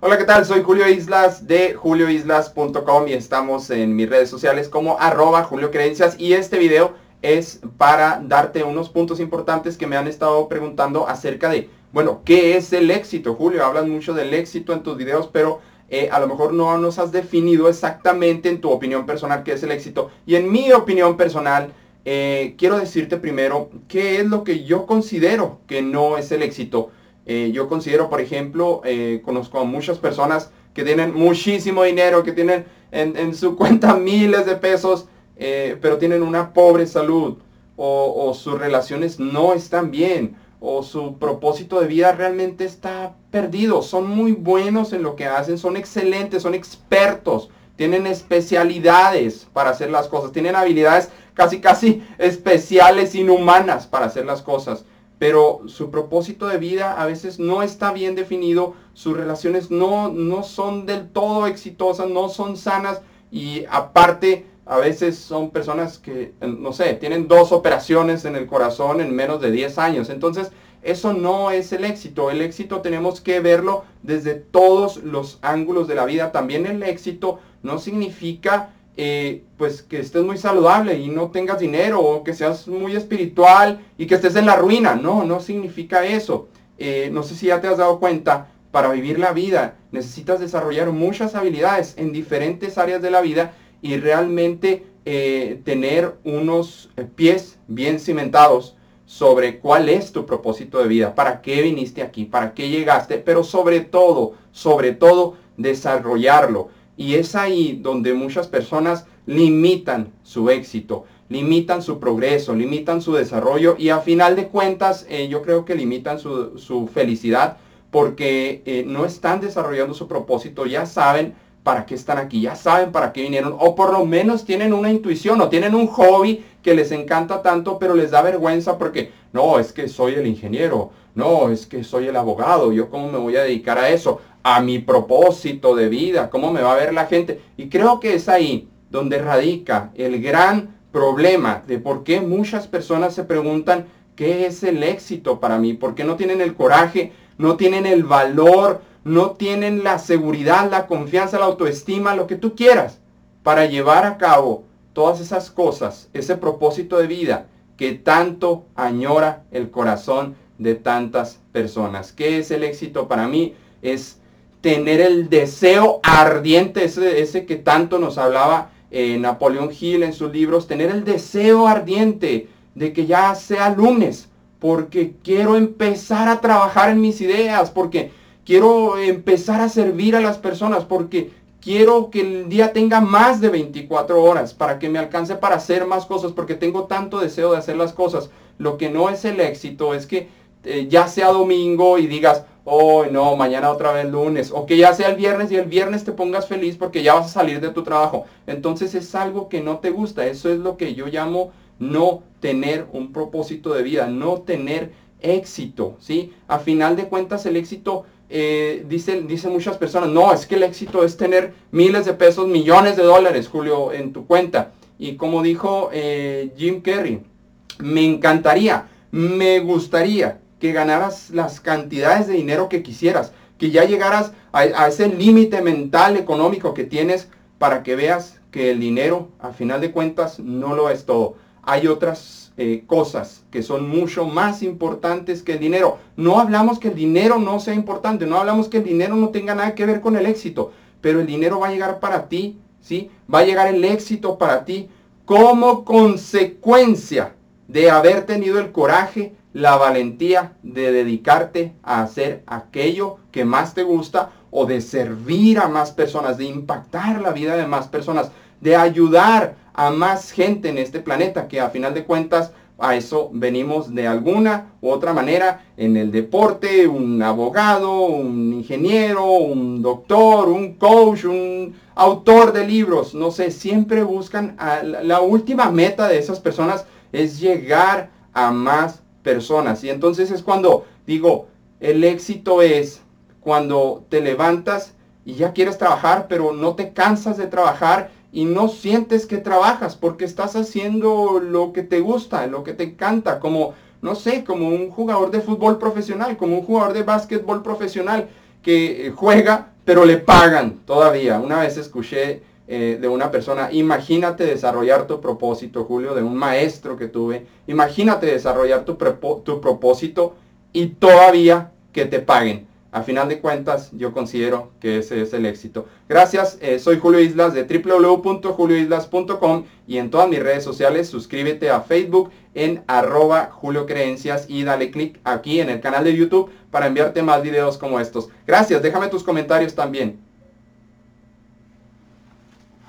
Hola, ¿qué tal? Soy Julio Islas de julioislas.com y estamos en mis redes sociales como arroba Julio Creencias y este video es para darte unos puntos importantes que me han estado preguntando acerca de, bueno, ¿qué es el éxito? Julio, hablas mucho del éxito en tus videos, pero eh, a lo mejor no nos has definido exactamente en tu opinión personal qué es el éxito. Y en mi opinión personal, eh, quiero decirte primero qué es lo que yo considero que no es el éxito. Eh, yo considero, por ejemplo, eh, conozco a muchas personas que tienen muchísimo dinero, que tienen en, su cuenta miles de pesos, eh, pero tienen una pobre salud, o, sus relaciones no están bien, o su propósito de vida realmente está perdido. Son muy buenos en lo que hacen, son excelentes, son expertos, tienen especialidades para hacer las cosas, tienen habilidades casi, casi especiales, inhumanas para hacer las cosas pero su propósito de vida a veces no está bien definido, sus relaciones no, no son del todo exitosas, no son sanas y aparte a veces son personas que, no sé, tienen dos operaciones en el corazón en menos de 10 años. Entonces, eso no es el éxito. El éxito tenemos que verlo desde todos los ángulos de la vida. También el éxito no significa eh, pues que estés muy saludable y no tengas dinero o que seas muy espiritual y que estés en la ruina. No, no significa eso. Eh, no sé si ya te has dado cuenta, para vivir la vida necesitas desarrollar muchas habilidades en diferentes áreas de la vida y realmente eh, tener unos pies bien cimentados sobre cuál es tu propósito de vida, para qué viniste aquí, para qué llegaste, pero sobre todo, sobre todo, desarrollarlo. Y es ahí donde muchas personas limitan su éxito, limitan su progreso, limitan su desarrollo y a final de cuentas eh, yo creo que limitan su, felicidad porque eh, no están desarrollando su propósito, ya saben para qué están aquí, ya saben para qué vinieron o por lo menos tienen una intuición o tienen un hobby que les encanta tanto pero les da vergüenza porque no, es que soy el ingeniero, no, es que soy el abogado, yo cómo me voy a dedicar a eso a mi propósito de vida, cómo me va a ver la gente. Y creo que es ahí donde radica el gran problema de por qué muchas personas se preguntan qué es el éxito para mí, por qué no tienen el coraje, no tienen el valor, no tienen la seguridad, la confianza, la autoestima, lo que tú quieras, para llevar a cabo todas esas cosas, ese propósito de vida que tanto añora el corazón de tantas personas. ¿Qué es el éxito para mí? Es tener el deseo ardiente, ese, ese que tanto nos hablaba eh, Napoleón Hill en sus libros, tener el deseo ardiente de que ya sea lunes, porque quiero empezar a trabajar en mis ideas, porque quiero empezar a servir a las personas, porque quiero que el día tenga más de 24 horas para que me alcance para hacer más cosas, porque tengo tanto deseo de hacer las cosas. Lo que no es el éxito es que eh, ya sea domingo y digas, oh no, mañana otra vez lunes, o que ya sea el viernes y el viernes te pongas feliz porque ya vas a salir de tu trabajo. Entonces es algo que no te gusta, eso es lo que yo llamo no tener un propósito de vida, no tener éxito, ¿sí? A final de cuentas el éxito, eh, dicen dice muchas personas, no, es que el éxito es tener miles de pesos, millones de dólares, Julio, en tu cuenta. Y como dijo eh, Jim Carrey, me encantaría, me gustaría que ganaras las cantidades de dinero que quisieras, que ya llegaras a, ese límite mental económico que tienes para que veas que el dinero, a final de cuentas, no lo es todo. Hay otras eh, cosas que son mucho más importantes que el dinero. No hablamos que el dinero no sea importante, no hablamos que el dinero no tenga nada que ver con el éxito, pero el dinero va a llegar para ti, ¿sí? Va a llegar el éxito para ti como consecuencia de haber tenido el coraje, la valentía de dedicarte a hacer aquello que más te gusta o de servir a más personas, de impactar la vida de más personas, de ayudar a más gente en este planeta, que a final de cuentas a eso venimos de alguna u otra manera en el deporte, un abogado, un ingeniero, un doctor, un coach, un autor de libros, no sé, siempre buscan la última meta de esas personas es llegar a más personas. Y entonces es cuando digo, el éxito es cuando te levantas y ya quieres trabajar, pero no te cansas de trabajar y no sientes que trabajas porque estás haciendo lo que te gusta, lo que te encanta, como, no sé, como un jugador de fútbol profesional, como un jugador de básquetbol profesional que juega pero le pagan todavía. Una vez escuché eh, de una persona, imagínate desarrollar tu propósito, Julio, de un maestro que tuve, imagínate desarrollar tu, tu propósito y todavía que te paguen. A final de cuentas, yo considero que ese es el éxito. Gracias, eh, soy Julio Islas de www.julioislas.com y en todas mis redes sociales suscríbete a Facebook en arroba Julio Creencias y dale click aquí en el canal de YouTube para enviarte más videos como estos. Gracias, déjame tus comentarios también.